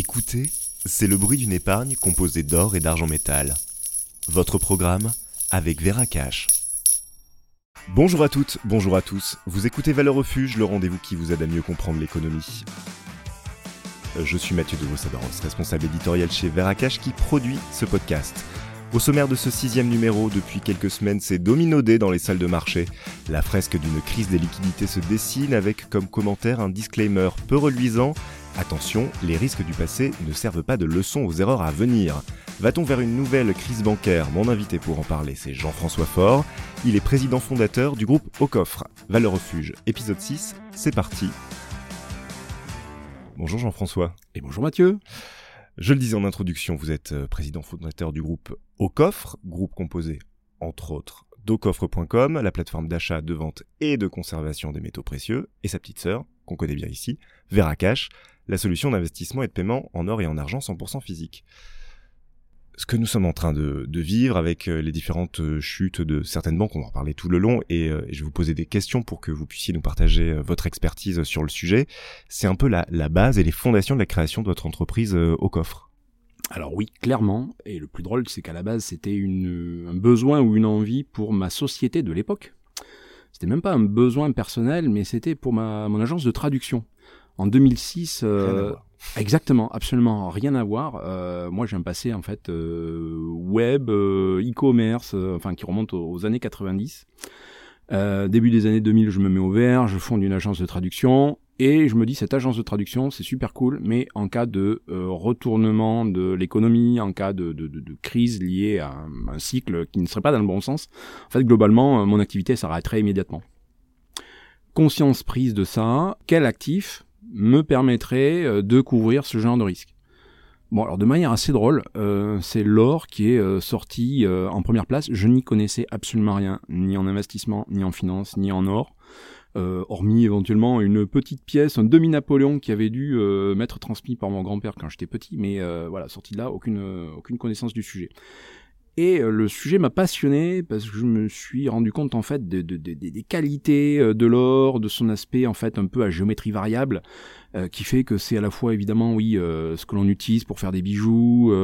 Écoutez, c'est le bruit d'une épargne composée d'or et d'argent métal. Votre programme avec Veracash. Bonjour à toutes, bonjour à tous. Vous écoutez Valeur Refuge, le rendez-vous qui vous aide à mieux comprendre l'économie. Je suis Mathieu de Vossadoros, responsable éditorial chez Veracash qui produit ce podcast. Au sommaire de ce sixième numéro, depuis quelques semaines, c'est dominaudé dans les salles de marché. La fresque d'une crise des liquidités se dessine avec comme commentaire un disclaimer peu reluisant. Attention, les risques du passé ne servent pas de leçon aux erreurs à venir. Va-t-on vers une nouvelle crise bancaire Mon invité pour en parler, c'est Jean-François Faure. Il est président fondateur du groupe Au Coffre. Valeur Refuge, épisode 6, c'est parti. Bonjour Jean-François. Et bonjour Mathieu. Je le disais en introduction, vous êtes euh, président fondateur du groupe Au Coffre, groupe composé, entre autres, d'aucoffre.com, la plateforme d'achat, de vente et de conservation des métaux précieux, et sa petite sœur, qu'on connaît bien ici, Veracash, la solution d'investissement et de paiement en or et en argent 100% physique. Ce que nous sommes en train de, vivre avec euh, les différentes euh, chutes de certaines banques, on va en parler tout le long, et, et, je vais vous poser des questions pour que vous puissiez nous partager votre expertise sur le sujet. C'est un peu la, la, base et les fondations de la création de votre entreprise au coffre. Alors oui, clairement, et le plus drôle, c'est qu'à la base, c'était un besoin ou une envie pour ma société de l'époque. C'était même pas un besoin personnel, mais c'était pour ma, mon agence de traduction. En 2006, euh, exactement, absolument rien à voir. Euh, moi, j'ai un passé en fait euh, web, e-commerce, enfin qui remonte aux, années 90. début des années 2000, je me mets au vert, je fonde une agence de traduction. Et je me dis, cette agence de traduction, c'est super cool, mais en cas de euh, retournement de l'économie, en cas de, de, de, crise liée à un, cycle qui ne serait pas dans le bon sens, en fait, globalement, euh, mon activité s'arrêterait immédiatement. Conscience prise de ça, quel actif me permettrait euh, de couvrir ce genre de risque Bon, alors de manière assez drôle, c'est l'or qui est sorti en première place. Je n'y connaissais absolument rien, ni en investissement, ni en finance, ni en or. Euh, hormis éventuellement une petite pièce, un demi-Napoléon qui avait dû euh, m'être transmis par mon grand-père quand j'étais petit, mais euh, voilà, sorti de là, aucune connaissance du sujet. Et le sujet m'a passionné parce que je me suis rendu compte en fait des qualités de l'or, de son aspect en fait un peu à géométrie variable, qui fait que c'est à la fois évidemment oui ce que l'on utilise pour faire des bijoux,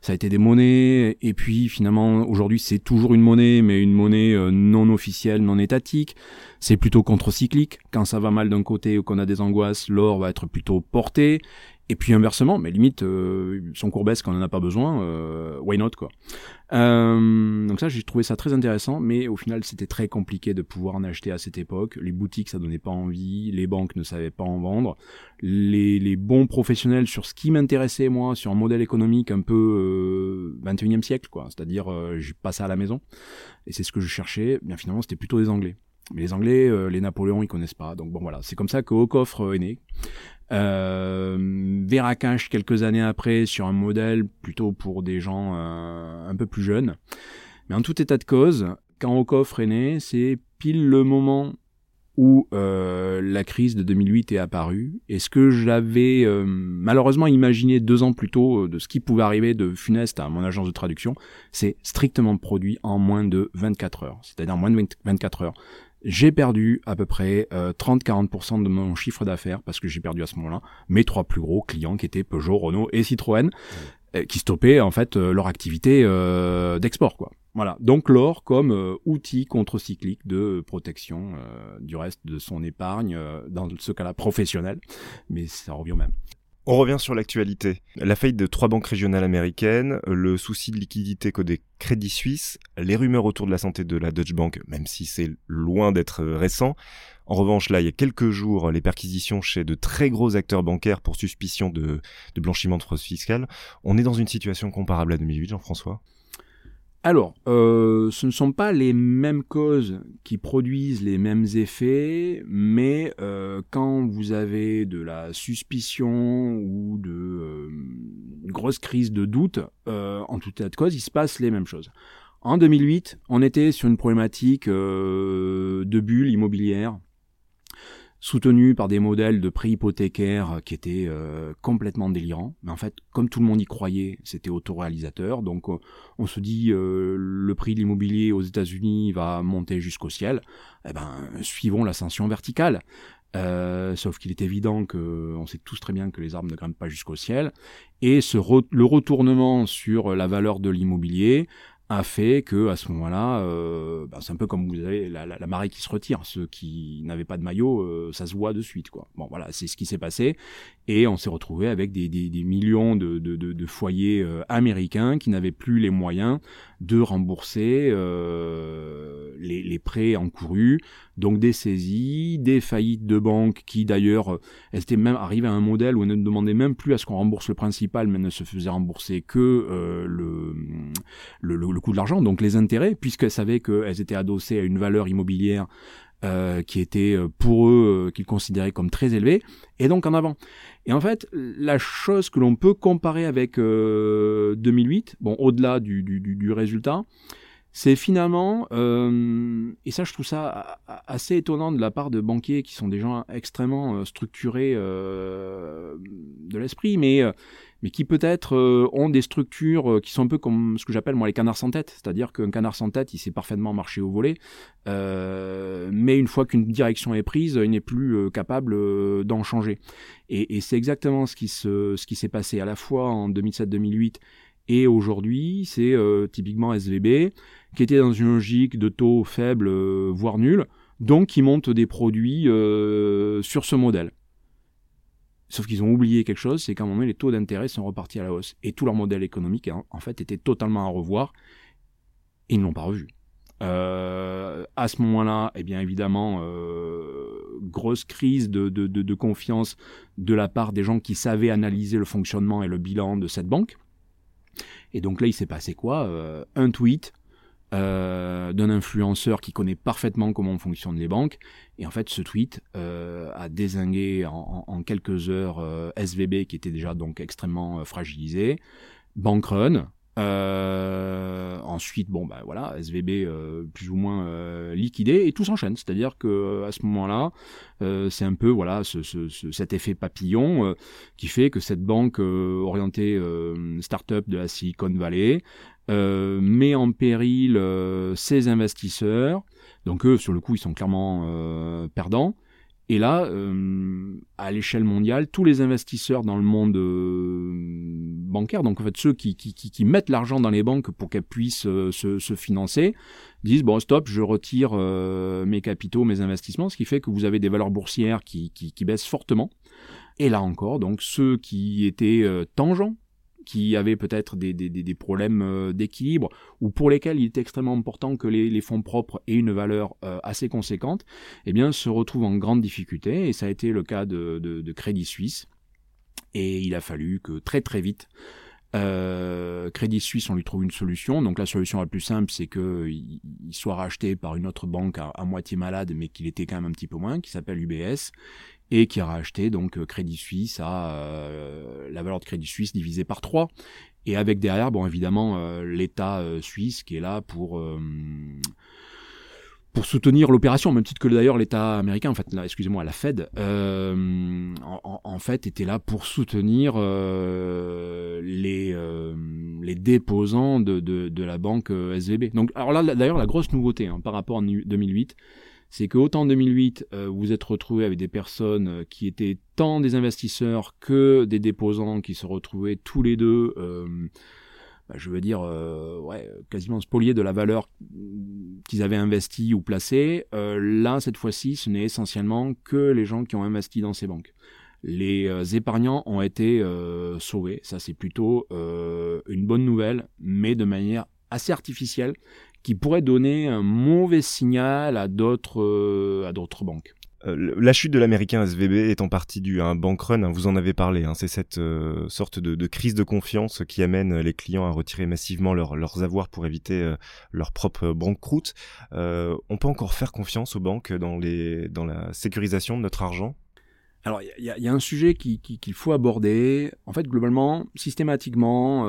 ça a été des monnaies, et puis finalement aujourd'hui c'est toujours une monnaie, mais une monnaie non officielle, non étatique c'est plutôt contre-cyclique. Quand ça va mal d'un côté ou qu'on a des angoisses, l'or va être plutôt porté. Et puis inversement, mais limite, euh, son courbesse quand on n'en a pas besoin, euh, why not quoi. Euh, donc ça, j'ai trouvé ça très intéressant, mais au final, c'était très compliqué de pouvoir en acheter à cette époque. Les boutiques, ça donnait pas envie, les banques ne savaient pas en vendre. Les, les bons professionnels sur ce qui m'intéressait moi, sur un modèle économique un peu 21e siècle, quoi. C'est-à-dire, j'ai pas ça à la maison, et c'est ce que je cherchais. Bien finalement, c'était plutôt des Anglais. Mais les Anglais, euh, les Napoléons, ils connaissent pas. Donc bon voilà, c'est comme ça que Coffre euh, est né. Euh, Veracash quelques années après sur un modèle plutôt pour des gens euh, un peu plus jeunes. Mais en tout état de cause, quand Coffre est né, c'est pile le moment où euh, la crise de 2008 est apparue. Et ce que j'avais malheureusement imaginé deux ans plus tôt de ce qui pouvait arriver de funeste à mon agence de traduction, c'est strictement produit en moins de 24 heures. C'est-à-dire moins de 24 heures j'ai perdu à peu près 30-40% euh, de mon chiffre d'affaires parce que j'ai perdu à ce moment-là mes trois plus gros clients qui étaient Peugeot, Renault et Citroën, euh, qui stoppaient en fait euh, leur activité d'export quoi. Voilà, donc l'or comme outil contre-cyclique de protection du reste de son épargne, dans ce cas-là professionnel, mais ça revient au même. On revient sur l'actualité. La faillite de trois banques régionales américaines, le souci de liquidité des Crédit Suisse, les rumeurs autour de la santé de la Deutsche Bank, même si c'est loin d'être récent. En revanche, là, il y a quelques jours, les perquisitions chez de très gros acteurs bancaires pour suspicion de, de blanchiment de fraude fiscale. On est dans une situation comparable à 2008, Jean-François? Alors, euh, ce ne sont pas les mêmes causes qui produisent les mêmes effets, mais euh, quand vous avez de la suspicion ou de euh, une grosse crise de doute, en tout état de cause, il se passe les mêmes choses. En 2008, on était sur une problématique de bulle immobilière soutenu par des modèles de prix hypothécaires qui étaient euh, complètement délirants. Mais en fait, comme tout le monde y croyait, c'était autoréalisateur. Donc euh, on se dit euh, le prix de l'immobilier aux États-Unis va monter jusqu'au ciel. Eh ben, suivons l'ascension verticale. sauf qu'il est évident que, on sait tous très bien que les arbres ne grimpent pas jusqu'au ciel, et ce le retournement sur la valeur de l'immobilier a fait que à ce moment-là, euh, bah, c'est un peu comme vous avez la, la, marée qui se retire. Ceux qui n'avaient pas de maillot, euh, ça se voit de suite. Bon, voilà, c'est ce qui s'est passé, et on s'est retrouvé avec des, millions de foyers euh, américains qui n'avaient plus les moyens de rembourser euh, les, les, prêts encourus, donc des saisies, des faillites de banques qui d'ailleurs, elles étaient même arrivées à un modèle où elles ne demandaient même plus à ce qu'on rembourse le principal, mais ne se faisaient rembourser que le, le, le le coût de l'argent, donc les intérêts, puisqu'elles savaient qu'elles étaient adossées à une valeur immobilière euh, qui était euh, pour eux, euh, qu'ils considéraient comme très élevée, et donc en avant. Et en fait, la chose que l'on peut comparer avec 2008, bon, au-delà du, du, du, résultat, c'est finalement, et ça je trouve ça assez étonnant de la part de banquiers qui sont des gens extrêmement structurés de l'esprit, mais mais qui peut-être euh, ont des structures euh, qui sont un peu comme ce que j'appelle moi les canards sans tête, c'est-à-dire qu'un canard sans tête, il sait parfaitement marcher au volet, euh, mais une fois qu'une direction est prise, il n'est plus capable d'en changer. Et, c'est exactement ce qui se, ce qui s'est passé à la fois en 2007-2008 et aujourd'hui, c'est typiquement SVB qui était dans une logique de taux faible, voire nul, donc qui monte des produits sur ce modèle. Sauf qu'ils ont oublié quelque chose, c'est qu'à un moment donné, les taux d'intérêt sont repartis à la hausse. Et tout leur modèle économique, en fait, était totalement à revoir. Et ils ne l'ont pas revu. Euh, à ce moment-là, eh bien évidemment, euh, grosse crise de, de, de, confiance de la part des gens qui savaient analyser le fonctionnement et le bilan de cette banque. Et donc là, il s'est passé quoi euh, Un tweet euh, d'un influenceur qui connaît parfaitement comment fonctionnent les banques. Et en fait, ce tweet euh, a désingué en, quelques heures SVB qui était déjà donc extrêmement fragilisé, Bankrun, euh, ensuite, bon, bah voilà, SVB euh, plus ou moins euh, liquidé et tout s'enchaîne. C'est-à-dire que à ce moment-là, c'est un peu voilà ce, ce, cet effet papillon qui fait que cette banque orientée start-up de la Silicon Valley met en péril ses investisseurs. Donc eux, sur le coup, ils sont clairement perdants. Et là, euh, à l'échelle mondiale, tous les investisseurs dans le monde euh, bancaire, donc en fait ceux qui, qui, qui, mettent l'argent dans les banques pour qu'elles puissent euh, se, se, financer, disent bon stop, je retire mes capitaux, mes investissements, ce qui fait que vous avez des valeurs boursières qui, qui baissent fortement. Et là encore, donc ceux qui étaient tangents qui avaient peut-être des, problèmes euh, d'équilibre ou pour lesquels il est extrêmement important que les, fonds propres aient une valeur euh, assez conséquente, eh bien, se retrouvent en grande difficulté. Et ça a été le cas de Crédit Suisse. Et il a fallu que très très vite, euh, Crédit Suisse, on lui trouve une solution. Donc la solution la plus simple, c'est qu'il il soit racheté par une autre banque à, moitié malade, mais qu'il était quand même un petit peu moins, qui s'appelle UBS et qui a racheté donc euh, Crédit Suisse à euh, la valeur de Crédit Suisse divisée par 3 et avec derrière bon évidemment euh, l'État suisse qui est là pour pour soutenir l'opération, même titre que d'ailleurs l'État américain, en fait, excusez-moi, la Fed, en, fait, était là pour soutenir les, les déposants de, de, la banque SVB. Donc, alors là, d'ailleurs, la grosse nouveauté hein, par rapport à 2008, c'est que autant en 2008, euh, vous êtes retrouvé avec des personnes euh, qui étaient tant des investisseurs que des déposants qui se retrouvaient tous les deux, euh, bah, je veux dire, ouais, quasiment spoliés de la valeur qu'ils avaient investie ou placée. là, cette fois-ci, ce n'est essentiellement que les gens qui ont investi dans ces banques. Les épargnants ont été sauvés. Ça, c'est plutôt une bonne nouvelle, mais de manière assez artificielle qui pourrait donner un mauvais signal à d'autres euh, à d'autres banques. Euh, la chute de l'américain SVB est en partie due à un bank run, hein, vous en avez parlé, hein, c'est cette euh, sorte de, crise de confiance qui amène les clients à retirer massivement leurs avoirs pour éviter leur propre banqueroute. on peut encore faire confiance aux banques dans, la sécurisation de notre argent? Alors, il y, a un sujet qu'il faut aborder. En fait, globalement, systématiquement,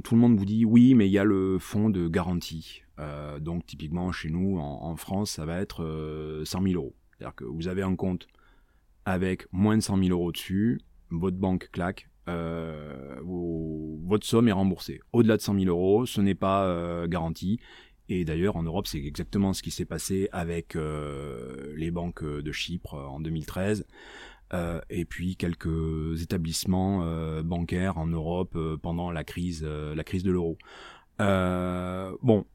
tout le monde vous dit oui, mais il y a le fonds de garantie. Euh, donc typiquement chez nous en, France, ça va être 100 euh, 000 euros. C'est-à-dire que vous avez un compte avec moins de 100 000 euros dessus, votre banque claque, euh, votre somme est remboursée. Au-delà de 100 000 euros, ce n'est pas garanti Et d'ailleurs, en Europe, c'est exactement ce qui s'est passé avec les banques de Chypre en 2013. et puis quelques établissements bancaires en Europe pendant la crise, la crise de l'euro. bon,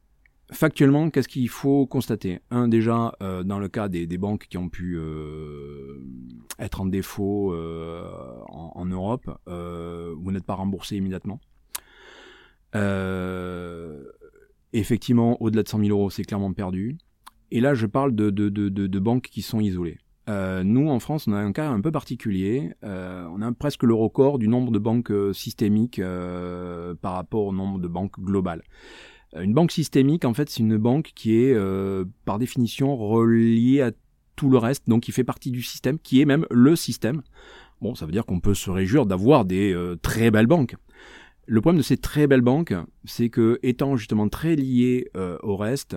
factuellement, qu'est-ce qu'il faut constater? Un, déjà, euh, dans le cas des, banques qui ont pu euh, être en défaut euh, en, Europe, vous n'êtes pas remboursé immédiatement. effectivement, au-delà de 100 000 euros, c'est clairement perdu. Et là, je parle de, de banques qui sont isolées. nous, en France, on a un cas un peu particulier. on a presque le record du nombre de banques systémiques par rapport au nombre de banques globales. Une banque systémique, en fait, c'est une banque qui est, euh, par définition, reliée à tout le reste, donc qui fait partie du système, qui est même le système. Bon, ça veut dire qu'on peut se réjouir d'avoir des euh, très belles banques. Le problème de ces très belles banques, c'est que, étant justement très liées euh, au reste,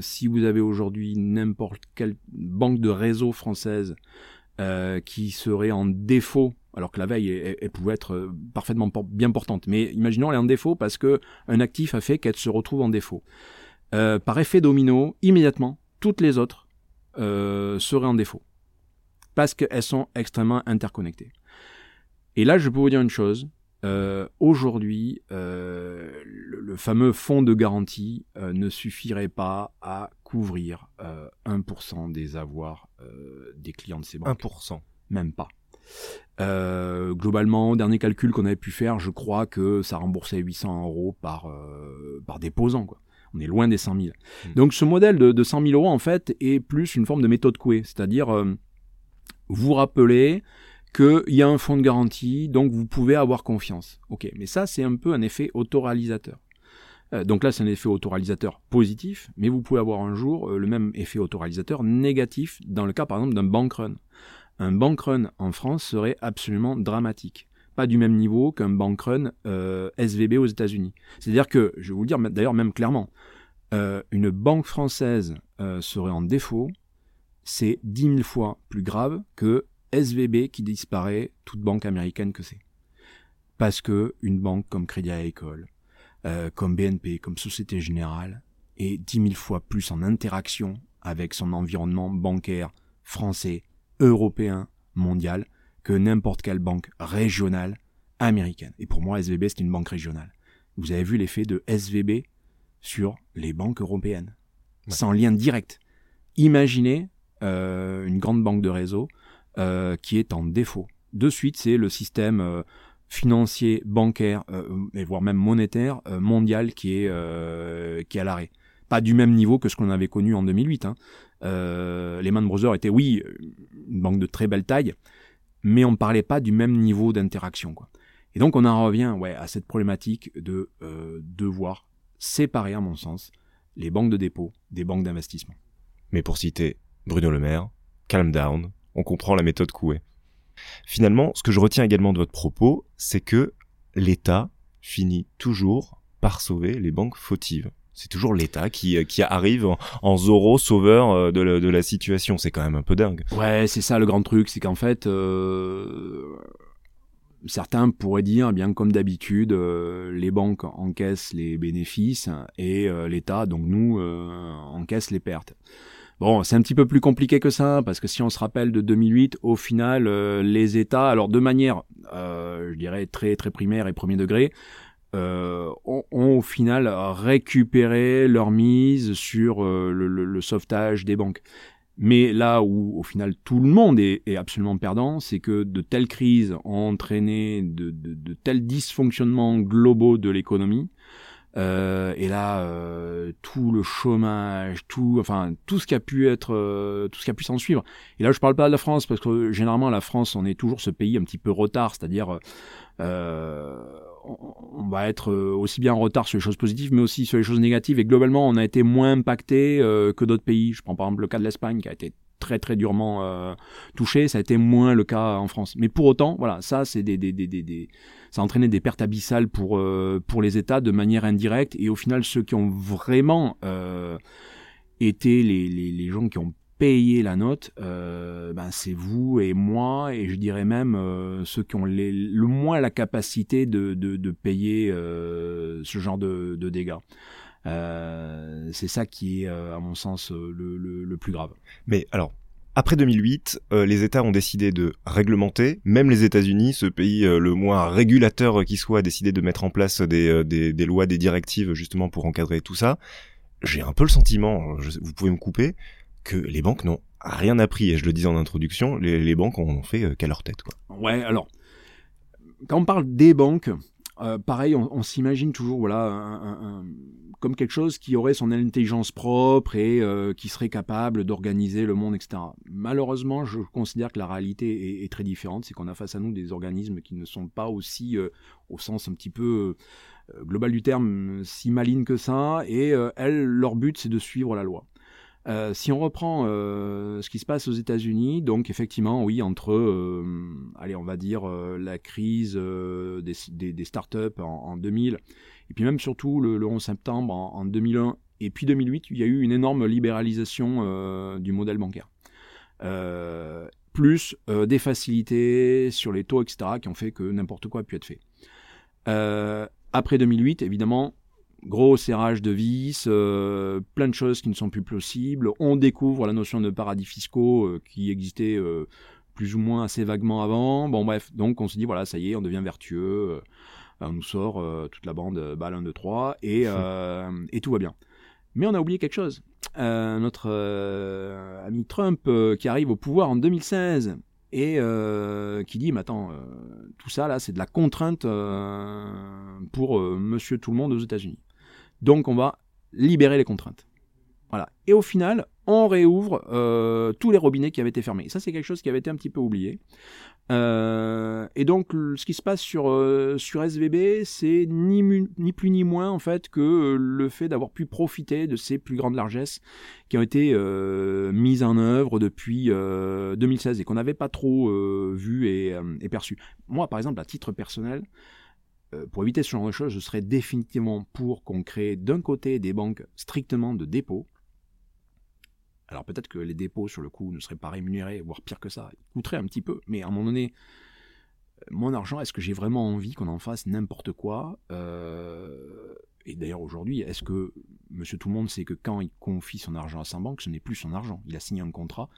si vous avez aujourd'hui n'importe quelle banque de réseau française qui serait en défaut alors que la veille, elle, pouvait être euh, parfaitement bien portante. Mais imaginons, elle est en défaut parce que un actif a fait qu'elle se retrouve en défaut. Euh, par effet domino, immédiatement, toutes les autres euh, seraient en défaut. Parce qu'elles sont extrêmement interconnectées. Et là, je peux vous dire une chose. Aujourd'hui, le, fameux fonds de garantie ne suffirait pas à couvrir 1% des avoirs des clients de ces banques. 1% Même pas. Euh, globalement, dernier calcul qu'on avait pu faire, je crois que ça remboursait 800 euros par, euh, par déposant. Quoi. On est loin des 100 000. Hmm. Donc ce modèle de, de 100 000 euros, en fait, est plus une forme de méthode couée. C'est-à-dire, euh, vous rappelez qu'il y a un fonds de garantie, donc vous pouvez avoir confiance. Ok, mais ça, c'est un peu un effet autoréalisateur. donc là, c'est un effet autoréalisateur positif, mais vous pouvez avoir un jour le même effet autoréalisateur négatif dans le cas, par exemple, d'un bank run un bank run en France serait absolument dramatique. Pas du même niveau qu'un bank run euh, SVB aux États-Unis. C'est-à-dire que, je vais vous le dire d'ailleurs même clairement, euh, une banque française euh, serait en défaut, c'est dix mille fois plus grave que SVB qui disparaît, toute banque américaine que c'est. Parce que une banque comme Crédit Agricole, comme BNP, comme Société Générale, est dix mille fois plus en interaction avec son environnement bancaire français, européen, mondial, que n'importe quelle banque régionale américaine. Et pour moi, SVB, c'est une banque régionale. Vous avez vu l'effet de SVB sur les banques européennes, sans lien direct. Imaginez euh, une grande banque de réseau euh, qui est en défaut. De suite, c'est le système euh, financier, bancaire, et voire même monétaire mondial qui est, qui est à l'arrêt. Pas du même niveau que ce qu'on avait connu en 2008. Hein. Euh, les Man Brothers étaient, oui, une banque de très belle taille, mais on ne parlait pas du même niveau d'interaction. Et donc on en revient à cette problématique de euh, devoir séparer, à mon sens, les banques de dépôt des banques d'investissement. Mais pour citer Bruno Le Maire, calm down, on comprend la méthode Coué. Finalement, ce que je retiens également de votre propos, c'est que l'État finit toujours par sauver les banques fautives c'est toujours l'État qui, euh, qui arrive en, en Zoro sauveur euh, de, la, situation. C'est quand même un peu dingue. Ouais, c'est ça le grand truc, c'est qu'en fait, euh, certains pourraient dire, bien comme d'habitude, les banques encaissent les bénéfices et l'État, donc nous, encaisse les pertes. Bon, c'est un petit peu plus compliqué que ça, parce que si on se rappelle de 2008, au final, les États, alors de manière, je dirais, très très primaire et premier degré, euh, ont, au final récupéré leur mise sur euh, le, sauvetage des banques. Mais là où au final tout le monde est, absolument perdant, c'est que de telles crises ont entraîné de, tels dysfonctionnements globaux de l'économie. Euh, et là, tout le chômage, tout, enfin, tout ce qui a pu être, tout ce qui a pu s'en suivre. Et là, je parle pas de la France parce que généralement, la France, on est toujours ce pays un petit peu retard, c'est-à-dire on va être euh, aussi bien en retard sur les choses positives, mais aussi sur les choses négatives. Et globalement, on a été moins impacté euh, que d'autres pays. Je prends par exemple le cas de l'Espagne, qui a été très très durement euh, touché. Ça a été moins le cas en France. Mais pour autant, voilà, ça c'est des, ça a entraîné des pertes abyssales pour pour les États de manière indirecte. Et au final, ceux qui ont vraiment été les, les gens qui ont payer la note, euh, ben c'est vous et moi, et je dirais même euh, ceux qui ont le moins la capacité de, de, payer euh, ce genre de, dégâts. c'est ça qui est, à mon sens, le, plus grave. Mais alors, après 2008, euh, les États ont décidé de réglementer. Même les États-Unis, ce pays le moins régulateur qui soit, a décidé de mettre en place des, des, des, lois, des directives justement pour encadrer tout ça. J'ai un peu le sentiment, vous pouvez me couper, que les banques n'ont rien appris. Et je le disais en introduction, les, les banques ont fait qu'à leur tête. Quoi. Ouais, alors, quand on parle des banques, pareil, on, s'imagine toujours voilà comme quelque chose qui aurait son intelligence propre et euh, qui serait capable d'organiser le monde, etc. Malheureusement, je considère que la réalité est, très différente. C'est qu'on a face à nous des organismes qui ne sont pas aussi, euh, au sens un petit peu euh, global du terme, si malines que ça. Et elles, leur but, c'est de suivre la loi. Si on reprend ce qui se passe aux États-Unis, donc effectivement, oui, entre, allez, on va dire la crise des, startups en, en 2000 et puis même surtout le, 11 septembre en, 2001 et puis 2008, il y a eu une énorme libéralisation euh, du modèle bancaire. Euh, plus euh, des facilités sur les taux, etc., qui ont fait que n'importe quoi a pu être fait. après 2008, évidemment, gros serrage de vis, plein de choses qui ne sont plus possibles. On découvre la notion de paradis fiscaux qui existait plus ou moins assez vaguement avant. Bon bref, donc on se dit voilà, ça y est, on devient vertueux on nous sort euh, toute la bande euh, balle 1, 2, 3 et, euh, et tout va bien. Mais on a oublié quelque chose. notre ami Trump qui arrive au pouvoir en 2016 et qui dit mais attends tout ça là c'est de la contrainte pour monsieur tout le monde aux États-Unis donc on va libérer les contraintes. Et au final on réouvre tous les robinets qui avaient été fermés. Ça c'est quelque chose qui avait été un petit peu oublié. Euh, et donc, ce qui se passe sur, euh, SVB, c'est ni, plus ni moins en fait que euh, le fait d'avoir pu profiter de ces plus grandes largesses qui ont été mises en œuvre depuis 2016 et qu'on n'avait pas trop vu et, et, perçu. Moi, par exemple, à titre personnel, pour éviter ce genre de choses, je serais définitivement pour qu'on crée d'un côté des banques strictement de dépôt, alors peut-être que les dépôts sur le coup ne seraient pas rémunérés, voire pire que ça, ils coûteraient un petit peu, mais à un moment donné, euh, mon argent, est-ce que j'ai vraiment envie qu'on en fasse n'importe quoi euh, Et d'ailleurs aujourd'hui, est-ce que Monsieur Tout le Monde sait que quand il confie son argent à sa banque, ce n'est plus son argent. Il a signé un contrat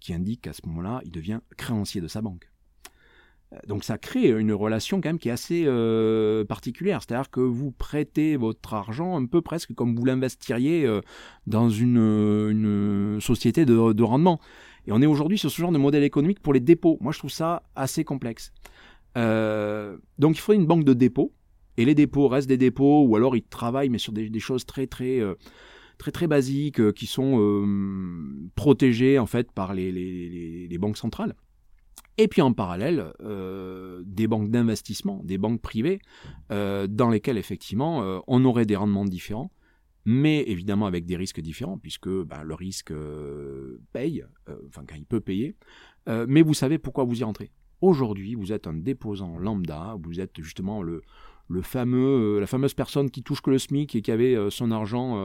qui indique qu'à ce moment-là, il devient créancier de sa banque. Donc ça crée une relation quand même qui est assez euh, particulière. C'est-à-dire que vous prêtez votre argent un peu presque comme vous l'investiriez euh, dans une, société de, rendement. Et on est aujourd'hui sur ce genre de modèle économique pour les dépôts. Moi je trouve ça assez complexe. Euh, donc il faudrait une banque de dépôts. Et les dépôts restent des dépôts, ou alors ils travaillent mais sur des, choses très très très très basiques qui sont protégées en fait par les banques centrales. Et puis en parallèle, euh, des banques d'investissement, des banques privées, euh, dans lesquelles effectivement euh, on aurait des rendements différents, mais évidemment avec des risques différents, puisque ben, le risque paye, enfin quand il peut payer, mais vous savez pourquoi vous y rentrez. Aujourd'hui, vous êtes un déposant lambda, vous êtes justement le, le fameux, la fameuse personne qui touche que le SMIC et qui avait son argent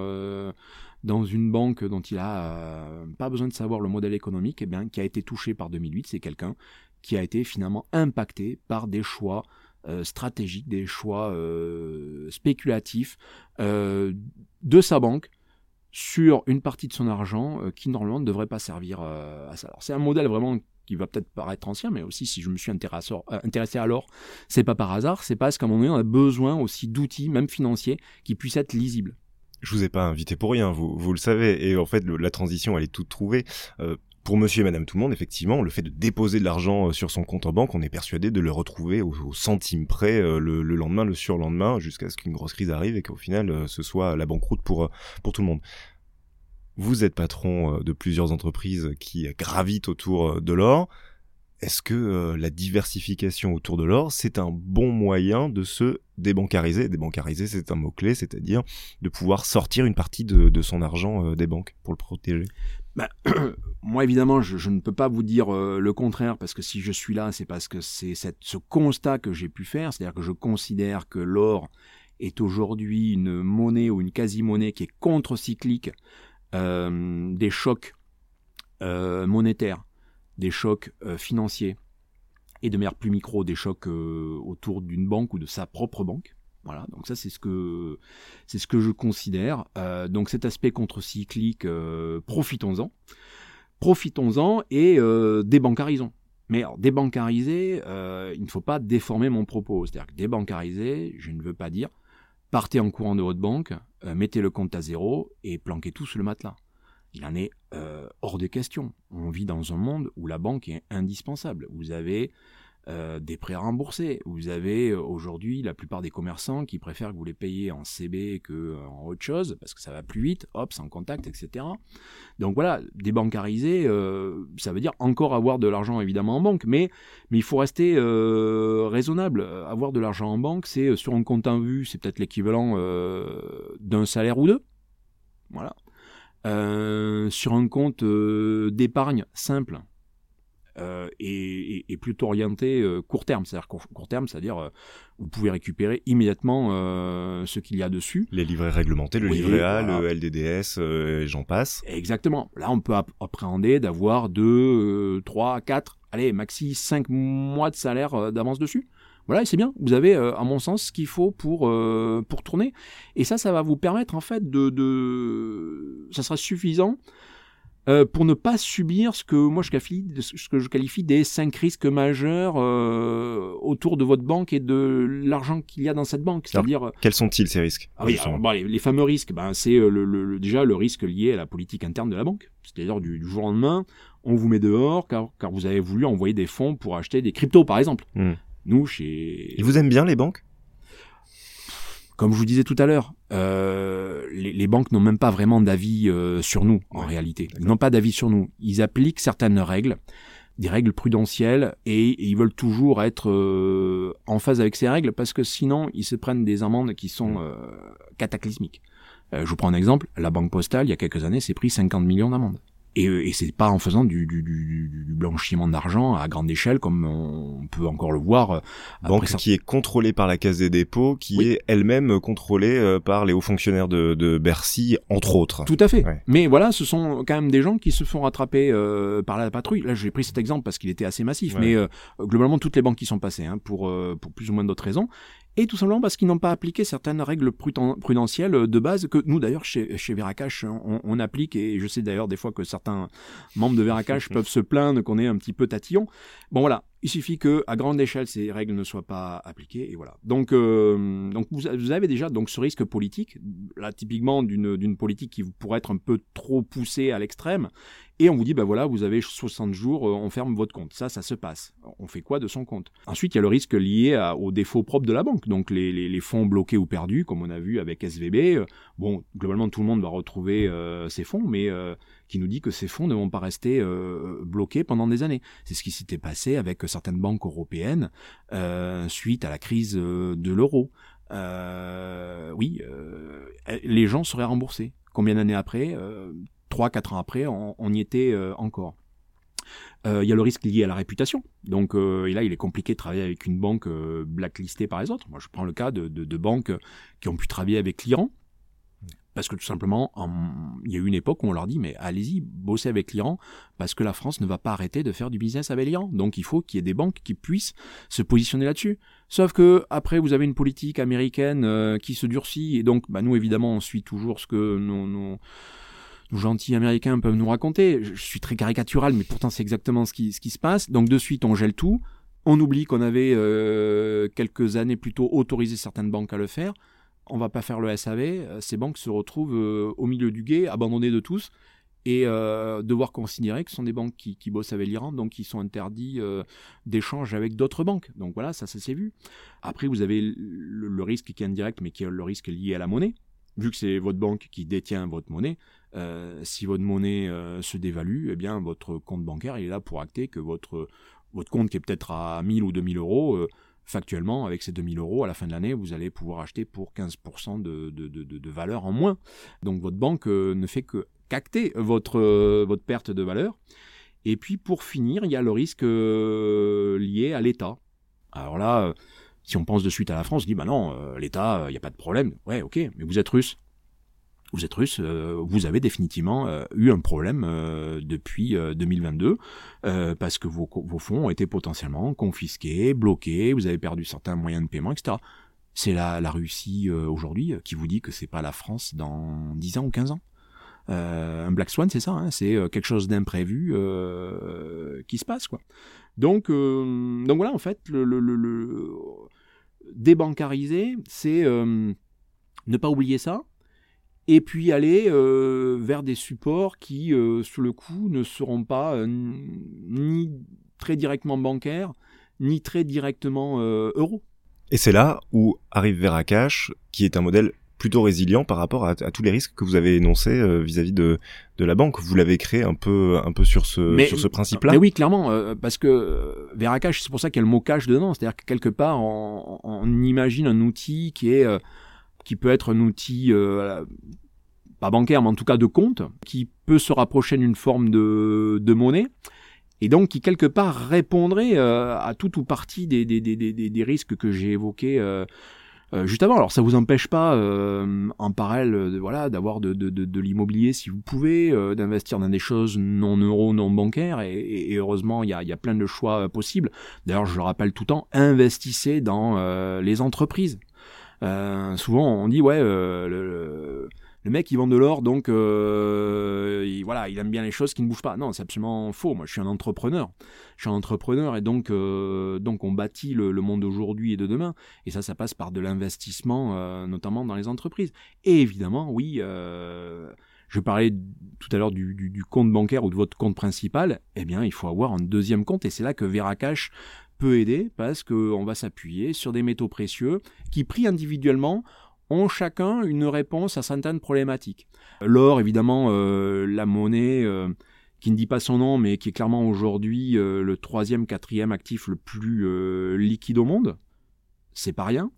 dans une banque dont il a pas besoin de savoir le modèle économique, eh bien, qui a été touché par 2008, c'est quelqu'un qui a été finalement impacté par des choix euh, stratégiques, des choix euh, spéculatifs euh, de sa banque sur une partie de son argent qui normalement ne devrait pas servir à ça. c'est un modèle vraiment qui va peut-être paraître ancien, mais aussi si je me suis intéressé, intéressé alors, c'est pas par hasard, c'est parce qu'à un moment donné, on a besoin aussi d'outils, même financiers, qui puissent être lisibles je vous ai pas invité pour rien, vous, le savez. Et en fait, la transition, elle est toute trouvée pour monsieur et madame tout le monde, effectivement, le fait de déposer de l'argent euh, sur son compte en banque, on est persuadé de le retrouver au, centime près euh, le, lendemain, le surlendemain, jusqu'à ce qu'une grosse crise arrive et qu'au final, euh, ce soit la banqueroute pour, pour tout le monde. Vous êtes patron de plusieurs entreprises qui gravitent autour de l'or. Est-ce que la diversification autour de l'or, c'est un bon moyen de se débancariser? Débancariser, c'est un mot-clé, c'est-à-dire de pouvoir sortir une partie de, son argent des banques pour le protéger? Bah, moi, évidemment, je, ne peux pas vous dire euh, le contraire, parce que si je suis là, c'est parce que c'est ce constat que j'ai pu faire, c'est-à-dire que je considère que l'or est aujourd'hui une monnaie ou une quasi-monnaie qui est contre-cyclique euh, des chocs euh, monétaires, des chocs financiers, et de manière plus micro, des chocs autour d'une banque ou de sa propre banque. Voilà, donc ça c'est ce que c'est ce je considère. Euh, donc cet aspect contre-cyclique, euh, profitons-en, profitons-en et euh, débancarisons. Mais alors, il ne faut pas déformer mon propos. C'est-à-dire que débancariser, je ne veux pas dire partez en courant de votre banque, mettez le compte à zéro et planquez tout sous le matelas. Il en est hors de question. On vit dans un monde où la banque est indispensable. Vous avez euh, des prêts remboursés. Vous avez euh, aujourd'hui la plupart des commerçants qui préfèrent que vous les payiez en CB que euh, en autre chose parce que ça va plus vite, hop, sans contact, etc. Donc voilà, débancariser, ça veut dire encore avoir de l'argent évidemment en banque, mais mais il faut rester raisonnable. Avoir de l'argent en banque, c'est sur un compte en vue, c'est peut-être l'équivalent d'un salaire ou deux. Voilà. sur un compte d'épargne simple, euh, et, et, plutôt orienté euh, court terme. C'est-à-dire court, terme, c'est-à-dire euh, vous pouvez récupérer immédiatement ce qu'il y a dessus. Les livrets réglementés, le livret A, le LDDS, j'en passe. Exactement. Là, on peut appréhender d'avoir 2, 3, 4, allez, maxi 5 mois de salaire d'avance dessus. Voilà, et c'est bien. Vous avez, à mon sens, ce qu'il faut pour pour tourner. Et ça, ça va vous permettre en fait de, de... ça sera suffisant euh, pour ne pas subir ce que moi je qualifie, ce que je qualifie des cinq risques majeurs euh, autour de votre banque et de l'argent qu'il y a dans cette banque. C'est-à-dire quels sont-ils ces risques ah oui, les, fameux risques, ben, c'est euh, le, déjà le risque lié à la politique interne de la banque. C'est-à-dire du, jour au lendemain, on vous met dehors car, car, vous avez voulu envoyer des fonds pour acheter des cryptos, par exemple. Hmm. Nous, chez... Ils vous aiment bien les banques? Comme je vous disais tout à l'heure, euh, les, banques n'ont même pas vraiment d'avis euh, sur nous, en réalité. Ils n'ont pas d'avis sur nous. Ils appliquent certaines règles, des règles prudentielles, et, ils veulent toujours être euh, en phase avec ces règles, parce que sinon, ils se prennent des amendes qui sont mm. cataclysmiques. je vous prends un exemple. La Banque Postale, il y a quelques années, s'est pris 50 millions d'amendes. Et, euh, et c'est pas en faisant du, du, du, du blanchiment d'argent à grande échelle comme on peut encore le voir. Euh, Banque qui est contrôlée par la Caisse des dépôts, qui est elle-même contrôlée euh, par les hauts fonctionnaires de, de Bercy, entre autres. Tout à fait. Mais voilà, ce sont quand même des gens qui se font rattraper euh, par la patrouille. Là, j'ai pris cet exemple parce qu'il était assez massif, mais globalement toutes les banques qui sont passées, hein, pour pour plus ou moins d'autres raisons et tout simplement parce qu'ils n'ont pas appliqué certaines règles prudentielles de base que nous d'ailleurs chez, chez Veracash on, on, applique et je sais d'ailleurs des fois que certains membres de Veracash peuvent se plaindre qu'on est un petit peu tatillon. Bon voilà, il suffit que à grande échelle ces règles ne soient pas appliquées et voilà. Donc euh, donc vous, avez déjà ce risque politique là typiquement d'une politique qui pourrait être un peu trop poussée à l'extrême et on vous dit ben voilà vous avez 60 jours euh, on ferme votre compte. Ça ça se passe. On fait quoi de son compte? Ensuite il y a le risque lié à, aux défauts propres de la banque donc les, fonds bloqués ou perdus comme on a vu avec SVB. Euh, bon globalement tout le monde va retrouver ses fonds mais qui nous dit que ces fonds ne vont pas rester euh, bloqués pendant des années. C'est ce qui s'était passé avec certaines banques européennes euh, suite à la crise euh, de l'euro. oui, les gens seraient remboursés. Combien d'années après Trois, quatre ans après, on, y était encore. Il y a le risque lié à la réputation. Donc, et là, il est compliqué de travailler avec une banque blacklistée par les autres. Moi, je prends le cas de, de banques qui ont pu travailler avec l'Iran, parce que tout simplement, il y a eu une époque où on leur dit, mais allez-y, bossez avec l'Iran, parce que la France ne va pas arrêter de faire du business avec l'Iran. Donc il faut qu'il y ait des banques qui puissent se positionner là-dessus. Sauf que après, vous avez une politique américaine euh, qui se durcit, et donc bah, nous, évidemment, on suit toujours ce que nos, gentils américains peuvent nous raconter. Je, suis très caricatural, mais pourtant c'est exactement ce qui, ce qui se passe. Donc de suite, on gèle tout. On oublie qu'on avait euh, quelques années plus tôt autorisé certaines banques à le faire on va pas faire le SAV, euh, ces banques se retrouvent euh, au milieu du guet, abandonnées de tous, et euh, devoir considérer que ce sont des banques qui, bossent avec l'Iran, donc qui sont interdits d'échange avec d'autres banques. Donc voilà, ça, ça s'est vu. Après, vous avez le, risque qui est indirect, mais qui est le risque lié à la monnaie. Vu que c'est votre banque qui détient votre monnaie, si votre monnaie se dévalue, eh bien votre compte bancaire est là pour acter que votre votre compte qui est peut-être à 1000 ou 2000 euros factuellement, avec ces 2000 euros, à la fin de l'année, vous allez pouvoir acheter pour 15% de, valeur en moins. Donc votre banque euh, ne fait que cacter votre, euh, votre perte de valeur. Et puis pour finir, il y a le risque euh, lié à l'État. Alors là, si on pense de suite à la France, on dit bah non, l'État, il n'y a pas de problème. Ouais, ok, mais vous êtes russe vous êtes russe, euh, vous avez définitivement euh, eu un problème euh, depuis 2022 parce que vos, fonds ont été potentiellement confisqués, bloqués, vous avez perdu certains moyens de paiement, etc. C'est la, Russie aujourd'hui qui vous dit que c'est pas la France dans 10 ans ou 15 ans. un black swan, c'est ça, hein, c'est quelque chose d'imprévu qui se passe, quoi. Donc, donc voilà, en fait, débancariser, c'est ne pas oublier ça, et puis aller euh, vers des supports qui, euh, sous le coup, ne seront pas euh, ni très directement bancaires, ni très directement euros. Et c'est là où arrive Veracash, qui est un modèle plutôt résilient par rapport à, tous les risques que vous avez énoncés vis-à-vis de, de la banque. Vous l'avez créé un peu, un peu sur ce, sur ce principe-là? Mais oui, clairement, parce que Veracash, c'est pour ça qu'il y a le mot cash dedans. C'est-à-dire que quelque part, on, on, imagine un outil qui est qui peut être un outil euh, pas bancaire, mais en tout cas de compte, qui peut se rapprocher d'une forme de, de, monnaie, et donc qui quelque part répondrait euh, à tout ou partie des, des, des, des risques que j'ai évoqués euh, juste avant. Alors ça vous empêche pas en parallèle voilà d'avoir de, de, de, l'immobilier si vous pouvez, d'investir dans des choses non euro, non bancaires, et, et heureusement il y a, y a plein de choix possibles. D'ailleurs je le rappelle tout le temps, investissez dans les entreprises. Euh, souvent, on dit ouais, euh, le, mec il vend de l'or, donc euh, il, voilà, il aime bien les choses qui ne bougent pas. Non, c'est absolument faux. Moi, je suis un entrepreneur. Je suis un entrepreneur et donc donc on bâtit le, monde d'aujourd'hui et de demain. Et ça, ça passe par de l'investissement, notamment dans les entreprises. Et évidemment, oui. je parlais tout à l'heure du, du, du, compte bancaire ou de votre compte principal, eh bien, il faut avoir un deuxième compte et c'est là que Veracash peut aider parce qu'on va s'appuyer sur des métaux précieux qui, pris individuellement, ont chacun une réponse à certaines problématiques. L'or, évidemment, euh, la monnaie euh, qui ne dit pas son nom, mais qui est clairement aujourd'hui euh, le troisième, quatrième actif le plus liquide au monde, c'est pas rien.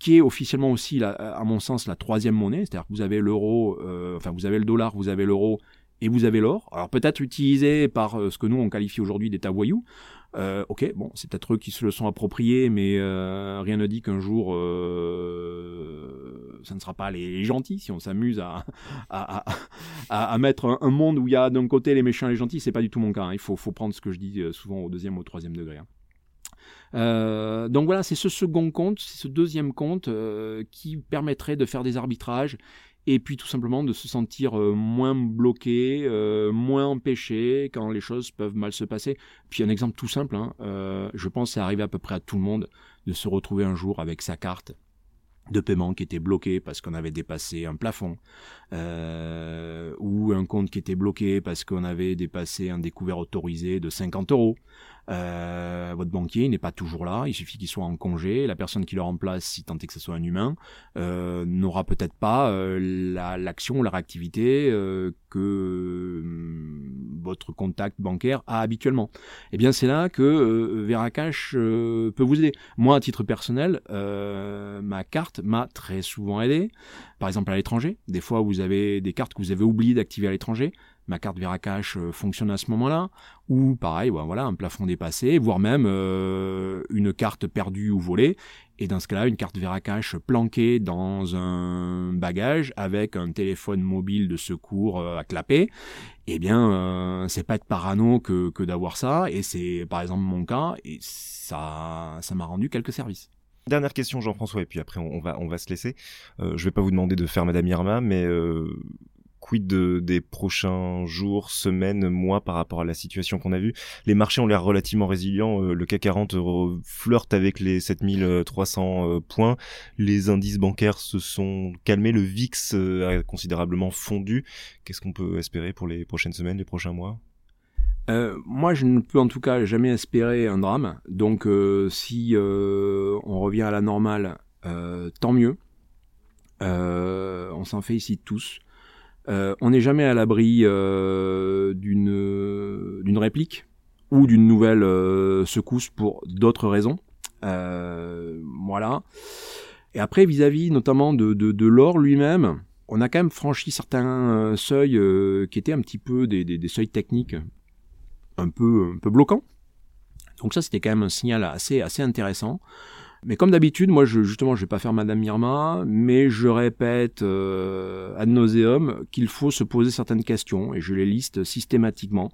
Qui est officiellement aussi, à mon sens, la troisième monnaie, c'est-à-dire que vous avez l'euro, enfin vous avez le dollar, vous avez l'euro et vous avez l'or. Alors peut-être utilisé par ce que nous on qualifie aujourd'hui d'état voyou, euh, ok, bon, c'est peut-être eux qui se le sont appropriés, mais euh, rien ne dit qu'un jour, euh, ça ne sera pas les gentils. Si on s'amuse à, mettre un, monde où il y a d'un côté les méchants et les gentils, c'est pas du tout mon cas. Hein. Il faut, faut, prendre ce que je dis souvent au deuxième ou au troisième degré. Hein. donc voilà, c'est ce second compte, c'est ce deuxième compte qui permettrait de faire des arbitrages et puis tout simplement de se sentir euh, moins bloqué, euh, moins empêché quand les choses peuvent mal se passer. Puis un exemple tout simple, hein, euh, je pense c'est arrivé à peu près à tout le monde de se retrouver un jour avec sa carte de paiement qui était bloquée parce qu'on avait dépassé un plafond, ou un compte qui était bloqué parce qu'on avait dépassé un découvert autorisé de 50 euros. Euh, votre banquier n'est pas toujours là, il suffit qu'il soit en congé. La personne qui le remplace, si tant est que ce soit un humain, euh, n'aura peut-être pas euh, l'action ou la réactivité euh, que hum, votre contact bancaire a habituellement. Et eh bien, c'est là que euh, Veracash peut vous aider. Moi, à titre personnel, ma carte m'a très souvent aidé. Par exemple, à l'étranger, des fois, vous avez des cartes que vous avez oublié d'activer à l'étranger ma carte Veracash euh, fonctionne à ce moment-là, ou pareil, voilà, un plafond dépassé, voire même euh, une carte perdue ou volée. Et dans ce cas-là, une carte Veracash planquée dans un bagage avec un téléphone mobile de secours euh, à clapper, eh bien, c'est pas être parano que, d'avoir ça. Et c'est par exemple mon cas, et ça, ça m'a rendu quelques services. Dernière question, Jean-François, et puis après on, va, on va se laisser. je vais pas vous demander de faire Madame Irma, mais quid des prochains jours, semaines, mois par rapport à la situation qu'on a vue? Les marchés ont l'air relativement résilients. Euh, le CAC 40 flirte avec les 7300 euh, points. Les indices bancaires se sont calmés. Le VIX euh, a considérablement fondu. Qu'est-ce qu'on peut espérer pour les prochaines semaines, les prochains mois? Moi, je ne peux en tout cas jamais espérer un drame. Donc, si on revient à la normale, tant mieux. on s'en félicite tous. Euh, on n'est jamais à l'abri euh, d'une d'une réplique ou d'une nouvelle euh, secousse pour d'autres raisons. voilà. Et après, vis-à-vis notamment de, de, l'or lui-même, on a quand même franchi certains seuils qui étaient un petit peu des, des, seuils techniques un peu, un peu bloquants. Donc ça, c'était quand même un signal assez, assez intéressant. Mais comme d'habitude, moi, justement, je vais pas faire Madame Irma, mais je répète euh, ad nauseum qu'il faut se poser certaines questions, et je les liste systématiquement.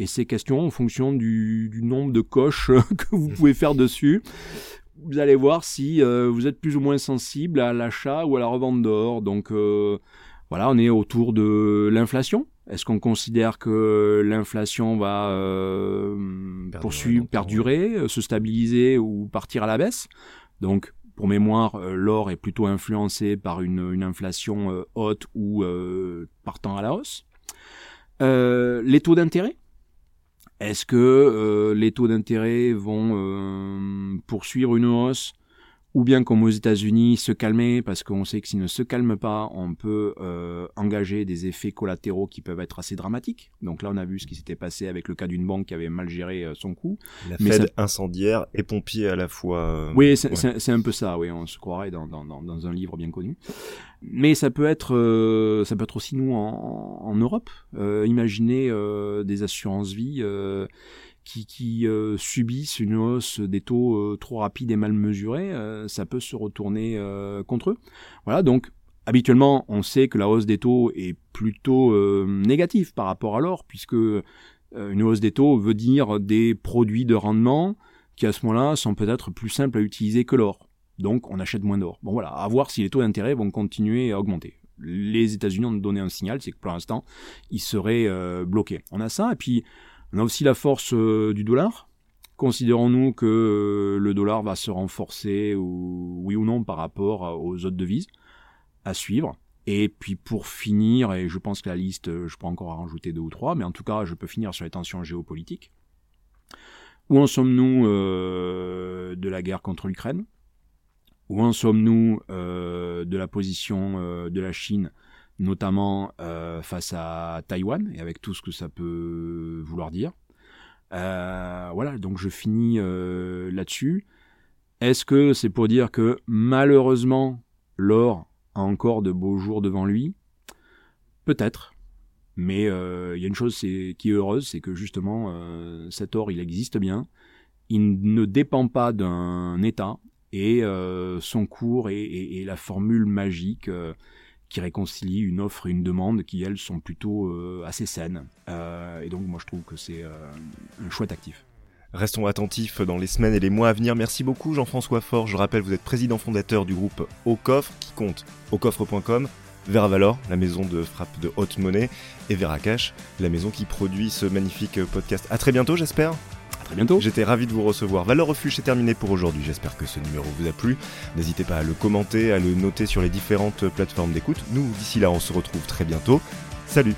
Et ces questions, en fonction du, nombre de coches que vous pouvez faire dessus, vous allez voir si vous êtes plus ou moins sensible à l'achat ou à la revente d'or. Donc voilà, on est autour de l'inflation. Est-ce qu'on considère que l'inflation va poursuivre, perdurer, se stabiliser ou partir à la baisse? Donc pour mémoire, l'or est plutôt influencé par une, inflation haute ou partant à la hausse. les taux d'intérêt? Est-ce que euh, les taux d'intérêt vont euh, poursuivre une hausse? Ou bien comme aux États-Unis, se calmer, parce qu'on sait que s'ils ne se calment pas, on peut euh, engager des effets collatéraux qui peuvent être assez dramatiques. Donc là, on a vu ce qui s'était passé avec le cas d'une banque qui avait mal géré euh, son coût. La Fed incendiaire et pompier à la fois. Euh, oui, c'est un peu ça, oui, on se croirait dans, dans, dans, dans, un livre bien connu. Mais ça peut être, ça peut être aussi nous en, en Europe. imaginez des assurances qui, euh, subissent une hausse des taux euh, trop rapides et mal mesurés, euh, ça peut se retourner contre eux. Voilà, donc habituellement, on sait que la hausse des taux est plutôt négative par rapport à l'or, puisque une hausse des taux veut dire des produits de rendement qui à ce moment-là sont peut-être plus simples à utiliser que l'or. Donc on achète moins d'or. Bon voilà, à voir si les taux d'intérêt vont continuer à augmenter. Les États-Unis ont donné un signal, c'est que pour l'instant, ils seraient bloqués. On a ça, et puis on a aussi la force euh, du dollar. Considérons-nous que euh, le dollar va se renforcer, ou, oui ou non, par rapport aux autres devises à suivre. Et puis pour finir, et je pense que la liste, euh, je peux encore en rajouter deux ou trois, mais en tout cas, je peux finir sur les tensions géopolitiques. Où en sommes-nous de la guerre contre l'Ukraine? Où en sommes-nous de la position de la Chine notamment euh, face à Taïwan et avec tout ce que ça peut vouloir dire. Euh, voilà, donc je finis euh, là-dessus. Est-ce que c'est pour dire que malheureusement l'or a encore de beaux jours devant lui? Peut-être. Mais il y a une chose qui est heureuse, c'est que justement cet or il existe bien. Il ne dépend pas d'un État et son cours est, la formule magique qui réconcilie une offre et une demande qui, elles, sont plutôt euh, assez saines. Euh, et donc, moi, je trouve que c'est euh, un chouette actif. Restons attentifs dans les semaines et les mois à venir. Merci beaucoup Jean-François Fort. Je rappelle, vous êtes président fondateur du groupe Au Coffre qui compte aucoffre.com, Veravalor, la maison de frappe de haute monnaie, et Veracash, la maison qui produit ce magnifique podcast. À très bientôt, j'espère J'étais ravi de vous recevoir. Valeur Refuge, c'est terminé pour aujourd'hui. J'espère que ce numéro vous a plu. N'hésitez pas à le commenter, à le noter sur les différentes plateformes d'écoute. Nous, d'ici là, on se retrouve très bientôt. Salut